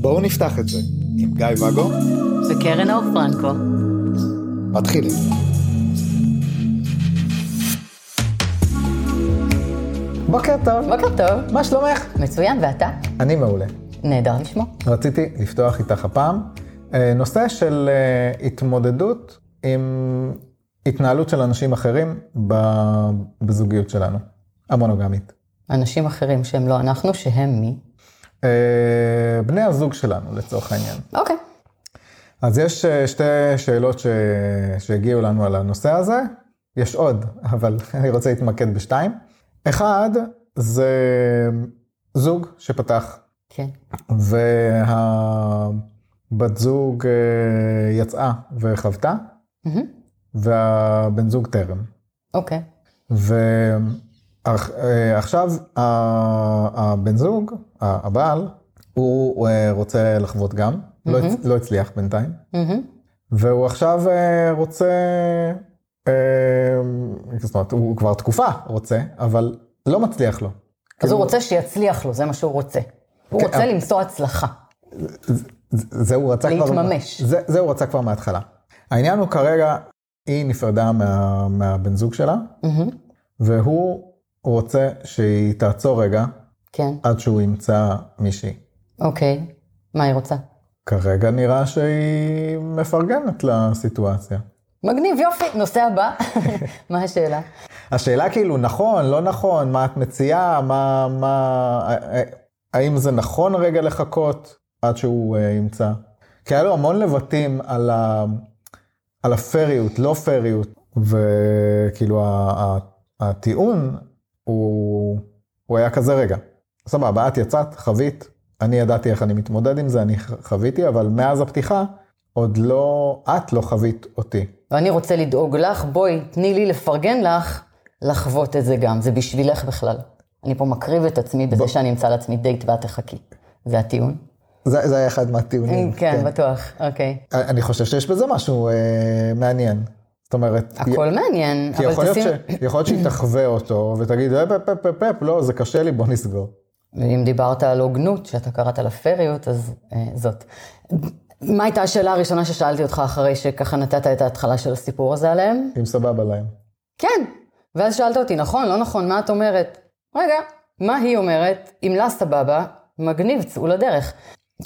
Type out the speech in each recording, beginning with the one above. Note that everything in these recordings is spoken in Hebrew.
בואו נפתח את זה עם גיא ואגו וקרן אור פרנקו. מתחילים. בוקר טוב, בוקר טוב. מה שלומך? מצוין, ואתה? אני מעולה. נהדר לשמוע. רציתי לפתוח איתך הפעם אה, נושא של אה, התמודדות עם התנהלות של אנשים אחרים בזוגיות שלנו, המונוגמית. אנשים אחרים שהם לא אנחנו, שהם מי? אה, בני הזוג שלנו לצורך העניין. אוקיי. אז יש אה, שתי שאלות ש... שהגיעו לנו על הנושא הזה, יש עוד, אבל אני רוצה להתמקד בשתיים. אחד, זה זוג שפתח, כן. והבת זוג אה, יצאה וחוותה, מהמם. והבן זוג טרם. אוקיי. ועכשיו הבן זוג, הבעל, הוא אה, רוצה לחוות גם, לא הצ- לא הצליח בינתיים, מהמם. והוא עכשיו אה, רוצה, אה, זאת אומרת, הוא כבר תקופה רוצה, אבל לא מצליח לו. אז כאילו, הוא רוצה שיצליח לו, זה מה שהוא רוצה. הוא כן, רוצה אבל- למצוא הצלחה. זה- זה הוא רצה כבר, להתממש. זה, זה הוא רצה כבר מההתחלה. העניין הוא כרגע, היא נפרדה מה, מהבן זוג שלה, מהמם. והוא רוצה שהיא תעצור רגע כן. עד שהוא ימצא מישהי. אוקיי. מה היא רוצה? כרגע נראה שהיא מפרגנת לסיטואציה. מגניב, יופי. נושא הבא. מה השאלה? השאלה כאילו, נכון, לא נכון, מה את מציעה, מה, מה, האם זה נכון רגע לחכות עד שהוא uh, ימצא? כי היה לו המון לבטים על, ה, על הפריות, לא פריות, וכאילו הטיעון הוא, הוא היה כזה רגע. סבבה, את יצאת, חווית, אני ידעתי איך אני מתמודד עם זה, אני חוויתי, אבל מאז הפתיחה, עוד לא, את לא חווית אותי. ואני רוצה לדאוג לך, בואי, תני לי לפרגן לך, לחוות את זה גם. זה בשבילך בכלל. אני פה מקריב את עצמי בזה בוא. שאני אמצא לעצמי דייט ואת תחכי. זה הטיעון? זה, זה היה אחד מהטיעונים. כן, בטוח. אוקיי. אני חושב שיש בזה משהו אה, מעניין. זאת אומרת, הכל מעניין, כי יכול אבל להיות, תשים... ש, יכול להיות שהיא תחווה אותו ותגיד, "אה, פפ, פפ, פפ, לא, זה קשה לי, בוא נסגור. ואם דיברת על הוגנות, שאתה קראת לה פריות, אז אה, זאת. מה הייתה השאלה הראשונה ששאלתי אותך אחרי שככה נתת את ההתחלה של הסיפור הזה עליהם? אם סבבה להם. כן. ואז שאלת אותי, נכון, לא נכון, מה את אומרת? רגע, מה היא אומרת? אם לה סבבה, מגניב, צאו לדרך.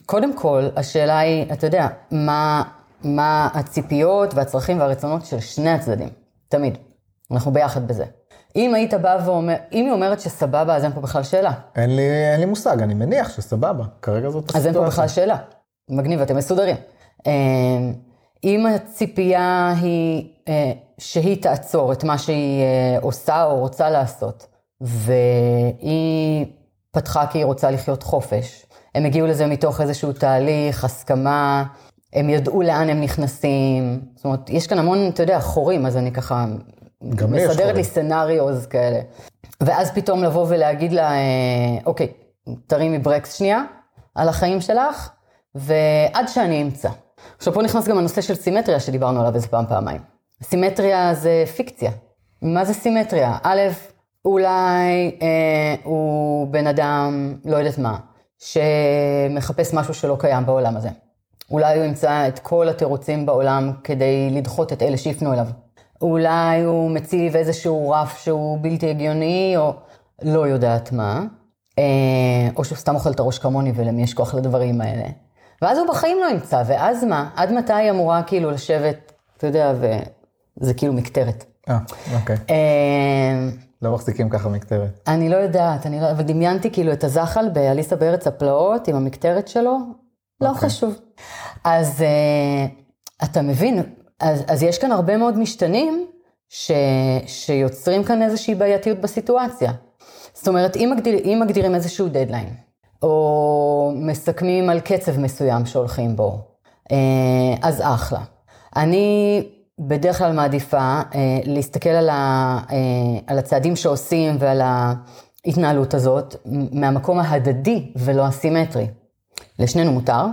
קודם כל, השאלה היא, אתה יודע, מה, מה הציפיות והצרכים והרצונות של שני הצדדים. תמיד. אנחנו ביחד בזה. אם היית בא ואומר, אם היא אומרת שסבבה, אז אין פה בכלל שאלה. אין לי, אין לי מושג, אני מניח שסבבה, כרגע זאת אז אין פה הסיטואציה. בכלל שאלה. מגניב, אתם מסודרים. אה, אם הציפייה היא אה, שהיא תעצור את מה שהיא אה, עושה או רוצה לעשות, והיא פתחה כי היא רוצה לחיות חופש, הם הגיעו לזה מתוך איזשהו תהליך, הסכמה, הם ידעו לאן הם נכנסים, זאת אומרת, יש כאן המון, אתה יודע, חורים, אז אני ככה גם לי יש מסדרת חורים. לי סצנריוז כאלה. ואז פתאום לבוא ולהגיד לה, אה, אוקיי, תרימי ברקס שנייה על החיים שלך, ועד שאני אמצא. עכשיו פה נכנס גם הנושא של סימטריה שדיברנו עליו איזה פעם פעמיים. סימטריה זה פיקציה. מה זה סימטריה? א', אולי אה, הוא בן אדם, לא יודעת מה, שמחפש משהו שלא קיים בעולם הזה. אולי הוא ימצא את כל התירוצים בעולם כדי לדחות את אלה שיפנו אליו. אולי הוא מציב איזשהו רף שהוא בלתי הגיוני, או לא יודעת מה. אה, או שהוא סתם אוכל את הראש כמוני ולמי יש כוח לדברים האלה. ואז הוא בחיים לא ימצא, ואז מה? עד מתי היא אמורה כאילו לשבת, אתה יודע, וזה כאילו מקטרת. אה, אוקיי. אה, לא מחזיקים ככה מקטרת. אני לא יודעת, אני לא, אבל דמיינתי כאילו את הזחל באליסה בארץ הפלאות עם המקטרת שלו, לא אוקיי. חשוב. אז אה, אתה מבין, אז, אז יש כאן הרבה מאוד משתנים ש, שיוצרים כאן איזושהי בעייתיות בסיטואציה. זאת אומרת, אם, מגדיר, אם מגדירים איזשהו דדליין, או מסכמים על קצב מסוים שהולכים בו, אה, אז אחלה. אני בדרך כלל מעדיפה אה, להסתכל על, ה, אה, על הצעדים שעושים ועל ההתנהלות הזאת מהמקום ההדדי ולא הסימטרי. לשנינו מותר,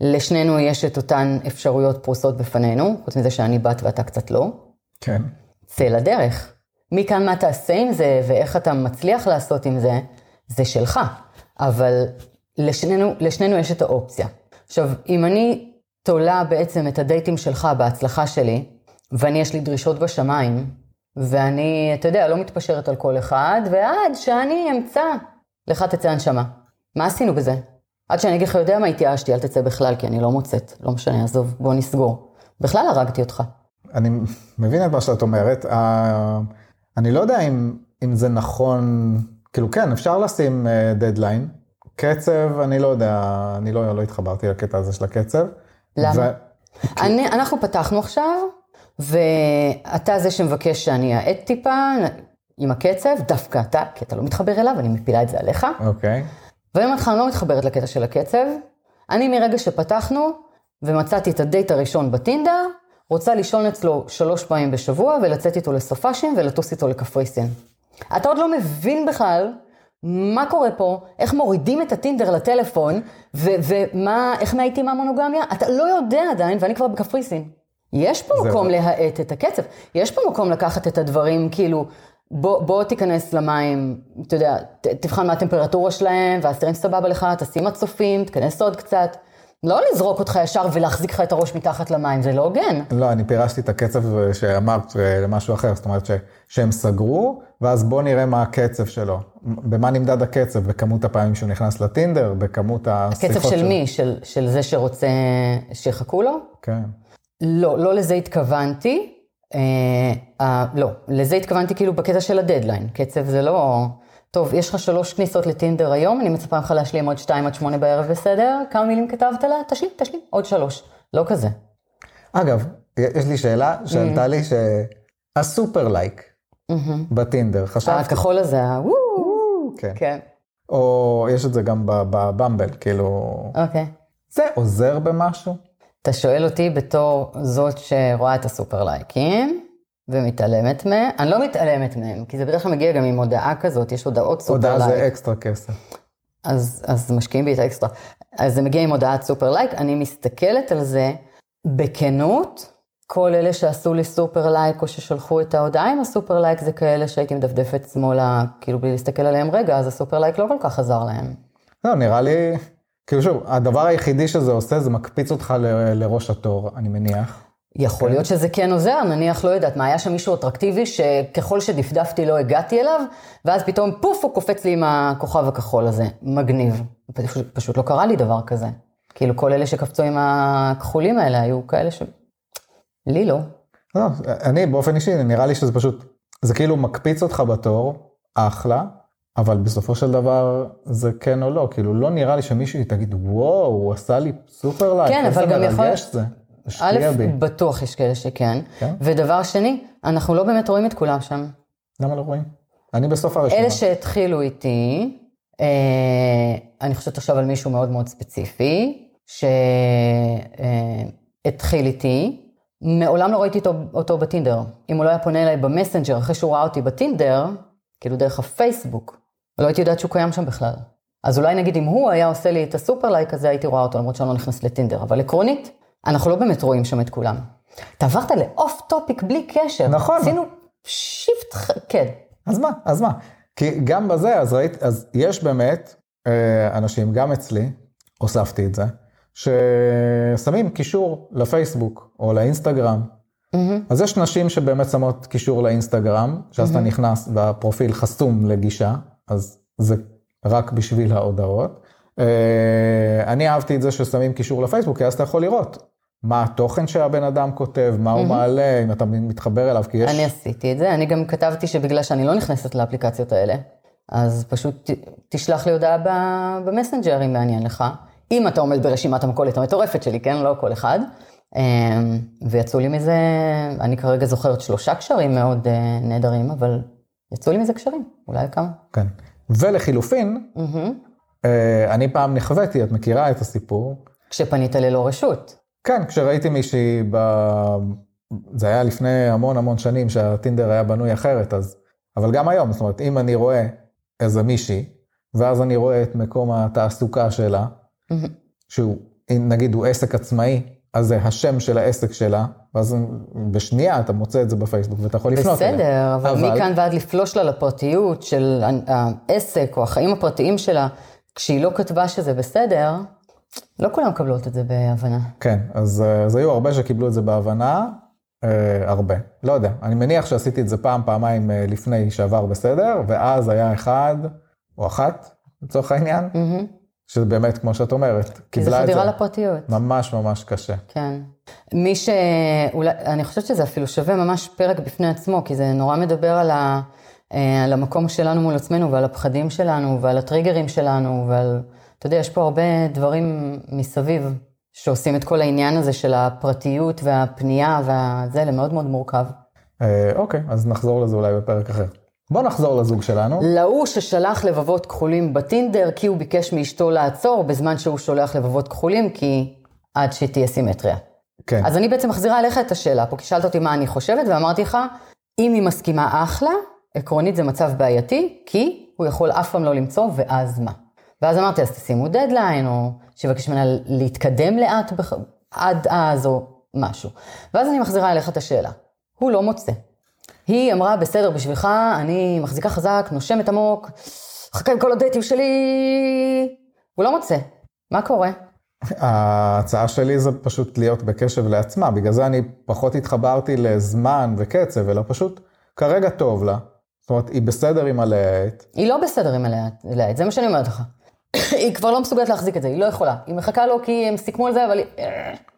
לשנינו יש את אותן אפשרויות פרוסות בפנינו, חוץ מזה שאני בת ואתה קצת לא. כן. צא לדרך. מכאן מה תעשה עם זה, ואיך אתה מצליח לעשות עם זה, זה שלך. אבל לשנינו, לשנינו יש את האופציה. עכשיו, אם אני תולה בעצם את הדייטים שלך בהצלחה שלי, ואני יש לי דרישות בשמיים, ואני, אתה יודע, לא מתפשרת על כל אחד, ועד שאני אמצא, לך תצא הנשמה. מה עשינו בזה? עד שאני אגיד לך, יודע מה, התייאשתי, אל תצא בכלל, כי אני לא מוצאת. לא משנה, עזוב, בוא נסגור. בכלל הרגתי אותך. אני מבין את מה שאת אומרת. אני לא יודע אם, אם זה נכון, כאילו כן, אפשר לשים דדליין. Uh, קצב, אני לא יודע, אני לא, לא התחברתי לקטע הזה של הקצב. למה? ו... אני, אנחנו פתחנו עכשיו, ואתה זה שמבקש שאני אעט טיפה עם הקצב, דווקא אתה, כי אתה לא מתחבר אליו, אני מפילה את זה עליך. אוקיי. Okay. ואני אומרת לך, אני לא מתחברת לקטע של הקצב. אני מרגע שפתחנו, ומצאתי את הדייט הראשון בטינדר, רוצה לישון אצלו שלוש פעמים בשבוע, ולצאת איתו לסופאשים ולטוס איתו לקפריסין. אתה עוד לא מבין בכלל מה קורה פה, איך מורידים את הטינדר לטלפון, ומה, איך מהייתי מהמונוגמיה, אתה לא יודע עדיין, ואני כבר בקפריסין. יש פה מקום להאט את הקצב, יש פה מקום לקחת את הדברים, כאילו, בוא, בוא תיכנס למים, אתה יודע, ת, תבחן מה הטמפרטורה שלהם, ואז תראה אם סבבה לך, תשים הצופים, תיכנס עוד קצת. לא לזרוק אותך ישר ולהחזיק לך את הראש מתחת למים, זה לא הוגן. לא, אני פירשתי את הקצב שאמרת אה, למשהו אחר, זאת אומרת ש, שהם סגרו, ואז בוא נראה מה הקצב שלו. במה נמדד הקצב? בכמות הפעמים שהוא נכנס לטינדר, בכמות השיחות שלו. הקצב של מי? של, של זה שרוצה שיחכו לו? כן. לא, לא לזה התכוונתי. אה, אה, לא, לזה התכוונתי כאילו בקטע של הדדליין. קצב זה לא... טוב, יש לך שלוש כניסות לטינדר היום, אני מצפה ממך להשלים עוד שתיים עד שמונה בערב בסדר? כמה מילים כתבת לה? תשלים, תשלים, עוד שלוש. לא כזה. אגב, יש לי שאלה שעלתה לי שהסופר לייק בטינדר, חשבתי. הכחול הזה, הוואו. כן. כן. או יש את זה גם בבמבל, כאילו... אוקיי. זה עוזר במשהו? אתה שואל אותי בתור זאת שרואה את ה super like ים. ומתעלמת מהם, אני לא מתעלמת מהם, כי זה בדרך כלל מגיע גם עם הודעה כזאת, יש הודעות super like. הודעה זה אקסטרה כסף. אז, אז משקיעים בי את האקסטרה. אז זה מגיע עם הודעת super like, אני מסתכלת על זה בכנות, כל אלה שעשו לי super like או ששלחו את ההודעה עם ה super like זה כאלה שהייתי מדפדפת שמאלה, כאילו בלי להסתכל עליהם רגע, אז ה super like לא כל כך עזר להם. לא, נראה לי, כאילו שוב, הדבר היחידי שזה עושה זה מקפיץ אותך ל, לראש התור, אני מניח. יכול להיות שזה כן עוזר, נניח, לא יודעת מה, היה שם מישהו אטרקטיבי שככל שדפדפתי לא הגעתי אליו, ואז פתאום פוף, הוא קופץ לי עם הכוכב הכחול הזה, מגניב. פשוט, פשוט לא קרה לי דבר כזה. כאילו כל אלה שקפצו עם הכחולים האלה היו כאלה ש... לי לא. לא, אני באופן אישי, נראה לי שזה פשוט, זה כאילו מקפיץ אותך בתור, אחלה, אבל בסופו של דבר זה כן או לא, כאילו לא נראה לי שמישהו תגיד, וואו, הוא עשה לי סופר לייק, כן, אבל גם יכול... זה. א', בטוח יש כאלה שכן, כן? ודבר שני, אנחנו לא באמת רואים את כולם שם. למה לא רואים? אני בסוף הרשימה. אלה שהתחילו איתי, אה, אני חושבת עכשיו על מישהו מאוד מאוד ספציפי, שהתחיל אה, איתי, מעולם לא ראיתי אותו, אותו בטינדר. אם הוא לא היה פונה אליי במסנג'ר אחרי שהוא ראה אותי בטינדר, כאילו דרך הפייסבוק, לא הייתי יודעת שהוא קיים שם בכלל. אז אולי נגיד אם הוא היה עושה לי את ה super like הזה, הייתי רואה אותו, למרות שאני לא נכנסת לטינדר. אבל עקרונית, אנחנו לא באמת רואים שם את כולם. אתה עברת ל off topic בלי קשר. נכון. עשינו shift, כן. אז מה, אז מה? כי גם בזה, אז ראית, אז יש באמת אה, אנשים, גם אצלי, הוספתי את זה, ששמים קישור לפייסבוק או לאינסטגרם. Mm-hmm. אז יש נשים שבאמת שמות קישור לאינסטגרם, שאז mm-hmm. אתה נכנס והפרופיל חסום לגישה, אז זה רק בשביל ההודעות. אה, אני אהבתי את זה ששמים קישור לפייסבוק, כי אז אתה יכול לראות מה התוכן שהבן אדם כותב, מה הוא מעלה, אם אתה מתחבר אליו, כי יש... אני עשיתי את זה, אני גם כתבתי שבגלל שאני לא נכנסת לאפליקציות האלה, אז פשוט תשלח לי הודעה במסנג'ר אם מעניין לך. אם אתה עומד ברשימת המכולת המטורפת שלי, כן? לא כל אחד. אמ, ויצאו לי מזה, אני כרגע זוכרת שלושה קשרים מאוד אה, נהדרים, אבל יצאו לי מזה קשרים, אולי כמה. כן. ולחילופין, mm-hmm. אני פעם נכוויתי, את מכירה את הסיפור. כשפנית ללא רשות. כן, כשראיתי מישהי, ב... זה היה לפני המון המון שנים שהטינדר היה בנוי אחרת, אז... אבל גם היום, זאת אומרת, אם אני רואה איזה מישהי, ואז אני רואה את מקום התעסוקה שלה, שהוא, נגיד הוא עסק עצמאי, אז זה השם של העסק שלה, ואז בשנייה אתה מוצא את זה בפייסבוק ואתה יכול לפנות אליה. בסדר, אבל, אבל מכאן ועד לפלוש לה לפרטיות של העסק או החיים הפרטיים שלה, כשהיא לא כתבה שזה בסדר, לא כולם מקבלות את זה בהבנה. כן, אז, אז היו הרבה שקיבלו את זה בהבנה, אה, הרבה. לא יודע, אני מניח שעשיתי את זה פעם, פעמיים אה, לפני שעבר בסדר, ואז היה אחד או אחת, לצורך העניין, mm-hmm. שזה באמת, כמו שאת אומרת, קיבלה את זה. כי זה חדירה לפרטיות. ממש ממש קשה. כן. מי ש... אולי, אני חושבת שזה אפילו שווה ממש פרק בפני עצמו, כי זה נורא מדבר על, ה... אה, על המקום שלנו מול עצמנו, ועל הפחדים שלנו, ועל הטריגרים שלנו, ועל... אתה יודע, יש פה הרבה דברים מסביב, שעושים את כל העניין הזה של הפרטיות והפנייה והזה למאוד מאוד מורכב. אה, אוקיי, אז נחזור לזה אולי בפרק אחר. בוא נחזור לזוג שלנו. להוא ששלח לבבות כחולים בטינדר, כי הוא ביקש מאשתו לעצור, בזמן שהוא שולח לבבות כחולים, כי עד שתהיה סימטריה. כן. אז אני בעצם מחזירה אליך את השאלה פה, כי שאלת אותי מה אני חושבת, ואמרתי לך, אם היא מסכימה אחלה, עקרונית זה מצב בעייתי, כי הוא יכול אף פעם לא למצוא, ואז מה? ואז אמרתי, אז תשימו דדליין, או שיבקש ממנה להתקדם לאט בח... עד אז, או משהו. ואז אני מחזירה אליך את השאלה. הוא לא מוצא. היא אמרה, בסדר, בשבילך, אני מחזיקה חזק, נושמת עמוק, חכה עם כל הדייטים שלי. הוא לא מוצא. מה קורה? ההצעה שלי זה פשוט להיות בקשב לעצמה, בגלל זה אני פחות התחברתי לזמן וקצב, אלא פשוט כרגע טוב לה. זאת אומרת, היא בסדר עם הלהט. היא לא בסדר עם הלהט, זה מה שאני אומרת לך. היא כבר לא מסוגלת להחזיק את זה, היא לא יכולה. היא מחכה לו כי הם סיכמו על זה, אבל היא...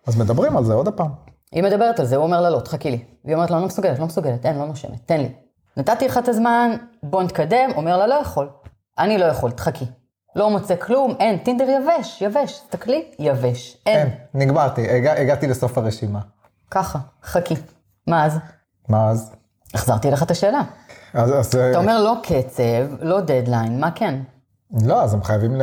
אז מדברים על זה עוד פעם. היא מדברת על זה, הוא אומר לה לא, תחכי לי. והיא אומרת לו, אני לא מסוגלת, לא מסוגלת, אין, לא נושמת, תן לי. נתתי לך את הזמן, בוא נתקדם, אומר לה, לא יכול. אני לא יכול, תחכי. לא מוצא כלום, אין, טינדר יבש, יבש, תסתכלי, יבש, אין. אין, נגמרתי, הגע, הגעתי לסוף הרשימה. ככה, חכי. מה אז? מה אז? החזרתי לך את השאלה. אז, אז... אתה אומר לא קצב, לא דדליין, מה כן? לא, אז הם חייבים ל...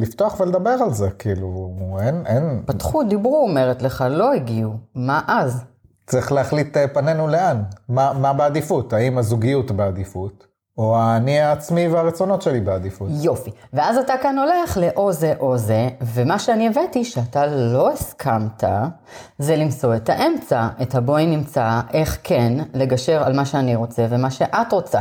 לפתוח ולדבר על זה, כאילו, אין, אין... פתחו, דיברו, אומרת לך, לא הגיעו, מה אז? צריך להחליט אה, פנינו לאן, מה, מה בעדיפות, האם הזוגיות בעדיפות, או האני העצמי והרצונות שלי בעדיפות. יופי, ואז אתה כאן הולך לאו זה או זה, ומה שאני הבאתי, שאתה לא הסכמת, זה למצוא את האמצע, את הבואי נמצא איך כן לגשר על מה שאני רוצה ומה שאת רוצה,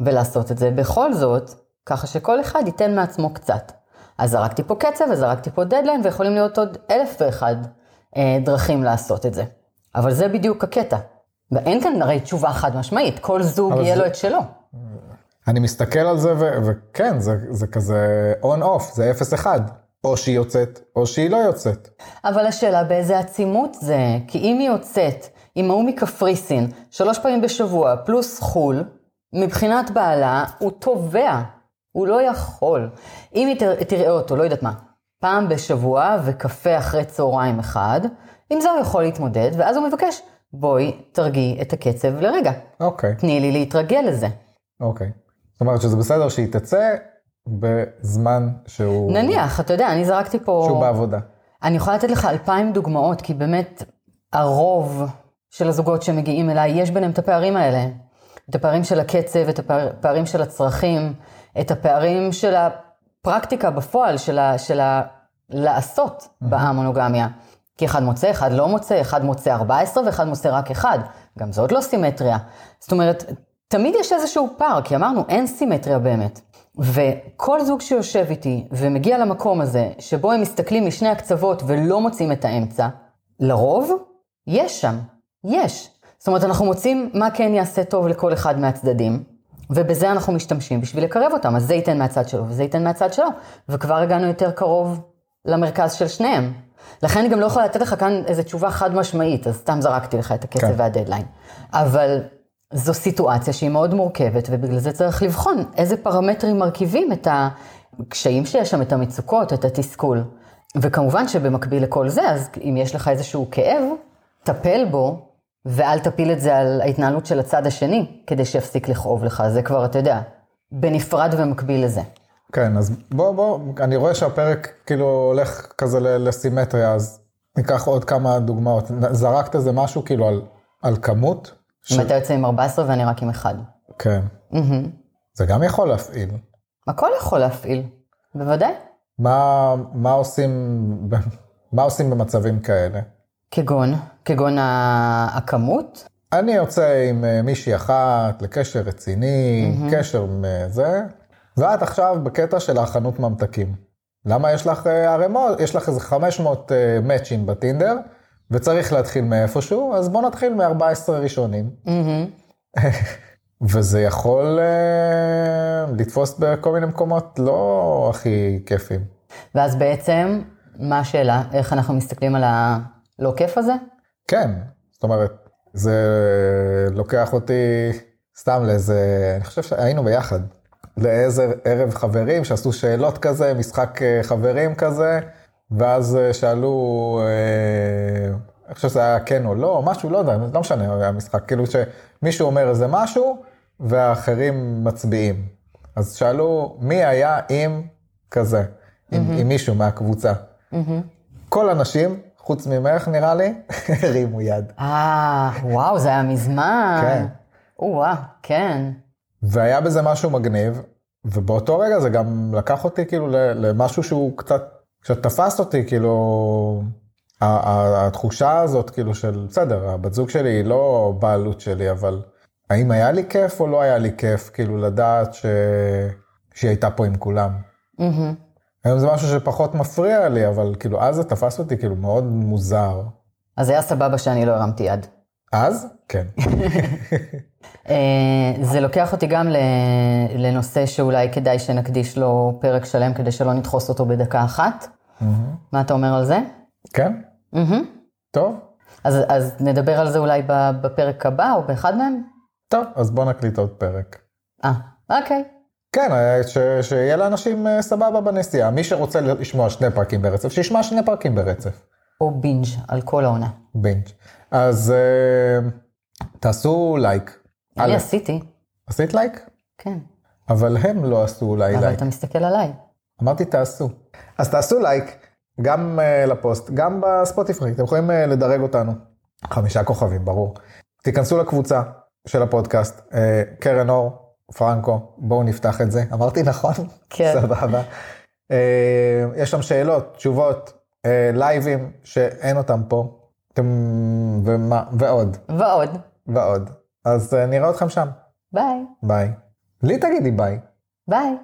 ולעשות את זה בכל זאת. ככה שכל אחד ייתן מעצמו קצת. אז זרקתי פה קצב וזרקתי פה דדליין, ויכולים להיות עוד אלף ואחד אה, דרכים לעשות את זה. אבל זה בדיוק הקטע. ואין כאן הרי תשובה חד משמעית, כל זוג יהיה זה... לו את שלו. אני מסתכל על זה, ו- וכן, זה, זה כזה on-off, זה 0-1. או שהיא יוצאת, או שהיא לא יוצאת. אבל השאלה באיזה עצימות זה, כי אם היא יוצאת עם ההוא מקפריסין שלוש פעמים בשבוע, פלוס חו"ל, מבחינת בעלה, הוא תובע הוא לא יכול. אם היא תראה אותו, לא יודעת מה, פעם בשבוע וקפה אחרי צהריים אחד, עם זה הוא יכול להתמודד, ואז הוא מבקש, בואי תרגיעי את הקצב לרגע. אוקיי. Okay. תני לי להתרגל לזה. אוקיי. Okay. זאת אומרת שזה בסדר שהיא תצא בזמן שהוא... נניח, אתה יודע, אני זרקתי פה... שהוא בעבודה. אני יכולה לתת לך אלפיים דוגמאות, כי באמת הרוב של הזוגות שמגיעים אליי, יש ביניהם את הפערים האלה. את הפערים של הקצב, את הפערים של הצרכים, את הפערים של הפרקטיקה בפועל, של, ה, של ה, לעשות mm-hmm. במונוגמיה. כי אחד מוצא, אחד לא מוצא, אחד מוצא 14 ואחד מוצא רק אחד. גם זאת לא סימטריה. זאת אומרת, תמיד יש איזשהו פער, כי אמרנו, אין סימטריה באמת. וכל זוג שיושב איתי ומגיע למקום הזה, שבו הם מסתכלים משני הקצוות ולא מוצאים את האמצע, לרוב, יש שם. יש. זאת אומרת, אנחנו מוצאים מה כן יעשה טוב לכל אחד מהצדדים, ובזה אנחנו משתמשים בשביל לקרב אותם. אז זה ייתן מהצד שלו וזה ייתן מהצד שלו, וכבר הגענו יותר קרוב למרכז של שניהם. לכן אני גם לא יכולה לתת לך כאן איזו תשובה חד משמעית, אז סתם זרקתי לך את הקצב כן. והדדליין. אבל זו סיטואציה שהיא מאוד מורכבת, ובגלל זה צריך לבחון איזה פרמטרים מרכיבים את הקשיים שיש שם, את המצוקות, את התסכול. וכמובן שבמקביל לכל זה, אז אם יש לך איזשהו כאב, טפל בו ואל תפיל את זה על ההתנהלות של הצד השני, כדי שיפסיק לכאוב לך. זה כבר, אתה יודע, בנפרד ומקביל לזה. כן, אז בוא, בוא, אני רואה שהפרק כאילו הולך כזה לסימטריה, אז ניקח עוד כמה דוגמאות. זרקת איזה משהו כאילו על, על כמות? אם ש... אתה יוצא עם 14 ואני רק עם אחד. כן. Mm-hmm. זה גם יכול להפעיל. הכל יכול להפעיל, בוודאי. מה, מה, עושים, מה עושים במצבים כאלה? כגון, כגון ה- הכמות? אני יוצא עם אה, מישהי אחת לקשר רציני, קשר מזה, ואת עכשיו בקטע של החנות ממתקים. למה יש לך אה, ערימות, יש לך איזה 500 מאצ'ים בטינדר, וצריך להתחיל מאיפשהו, אז בוא נתחיל מ-14 ראשונים. מהמם. וזה יכול אה, לתפוס בכל מיני מקומות לא הכי כיפים. ואז בעצם, מה השאלה? איך אנחנו מסתכלים על הלא כיף הזה? כן, זאת אומרת, זה לוקח אותי סתם לאיזה, אני חושב שהיינו ביחד, לאיזה ערב חברים שעשו שאלות כזה, משחק אה, חברים כזה, ואז אה, שאלו, אה, אני חושב שזה היה כן או לא, משהו, לא יודע, לא משנה, היה משחק, כאילו שמישהו אומר איזה משהו, והאחרים מצביעים. אז שאלו, מי היה עם כזה, עם, עם מישהו מהקבוצה. כל הנשים, חוץ ממך נראה לי, הרימו יד. אה, וואו, זה היה מזמן. כן. או-אה, כן. והיה בזה משהו מגניב, ובאותו רגע זה גם לקח אותי כאילו למשהו שהוא קצת, קצת תפס אותי, כאילו, התחושה הזאת כאילו של, בסדר, הבת זוג שלי היא לא בעלות שלי, אבל האם היה לי כיף או לא היה לי כיף, כאילו לדעת ש... שהיא הייתה פה עם כולם. מהמם. היום זה משהו שפחות מפריע לי, אבל כאילו אז זה תפס אותי כאילו מאוד מוזר. אז היה סבבה שאני לא הרמתי יד. אז? כן. אה, זה לוקח אותי גם לנושא שאולי כדאי שנקדיש לו פרק שלם כדי שלא נדחוס אותו בדקה אחת. מה אתה אומר על זה? כן? מהמם. טוב. אז, אז נדבר על זה אולי בפרק הבא או באחד מהם? טוב, אז בוא נקליט עוד פרק. אה, אוקיי. כן, אה, ש, שיהיה לאנשים אה, סבבה בנסיעה. מי שרוצה לשמוע שני פרקים ברצף, שישמע שני פרקים ברצף. או בינג' על כל העונה. בינג'. אז אה, תעשו לייק. אני עשיתי, עשית לייק? כן. אבל הם לא עשו אולי אבל לייק. אתה מסתכל עליי. אמרתי תעשו. אז תעשו לייק, גם אה, לפוסט, גם בספוטיפיי, אתם יכולים אה, לדרג אותנו. חמישה כוכבים, ברור. תיכנסו לקבוצה של הפודקאסט, אה, קרן אור, פרנקו, בואו נפתח את זה. אמרתי נכון? כן. סבבה. אה, יש שם שאלות, תשובות, uh, לייבים שאין אותם פה. אתם... ומה, ועוד, ועוד. ועוד. אז אה, נראה אתכם שם. ביי. ביי. לי תגידי ביי. ביי.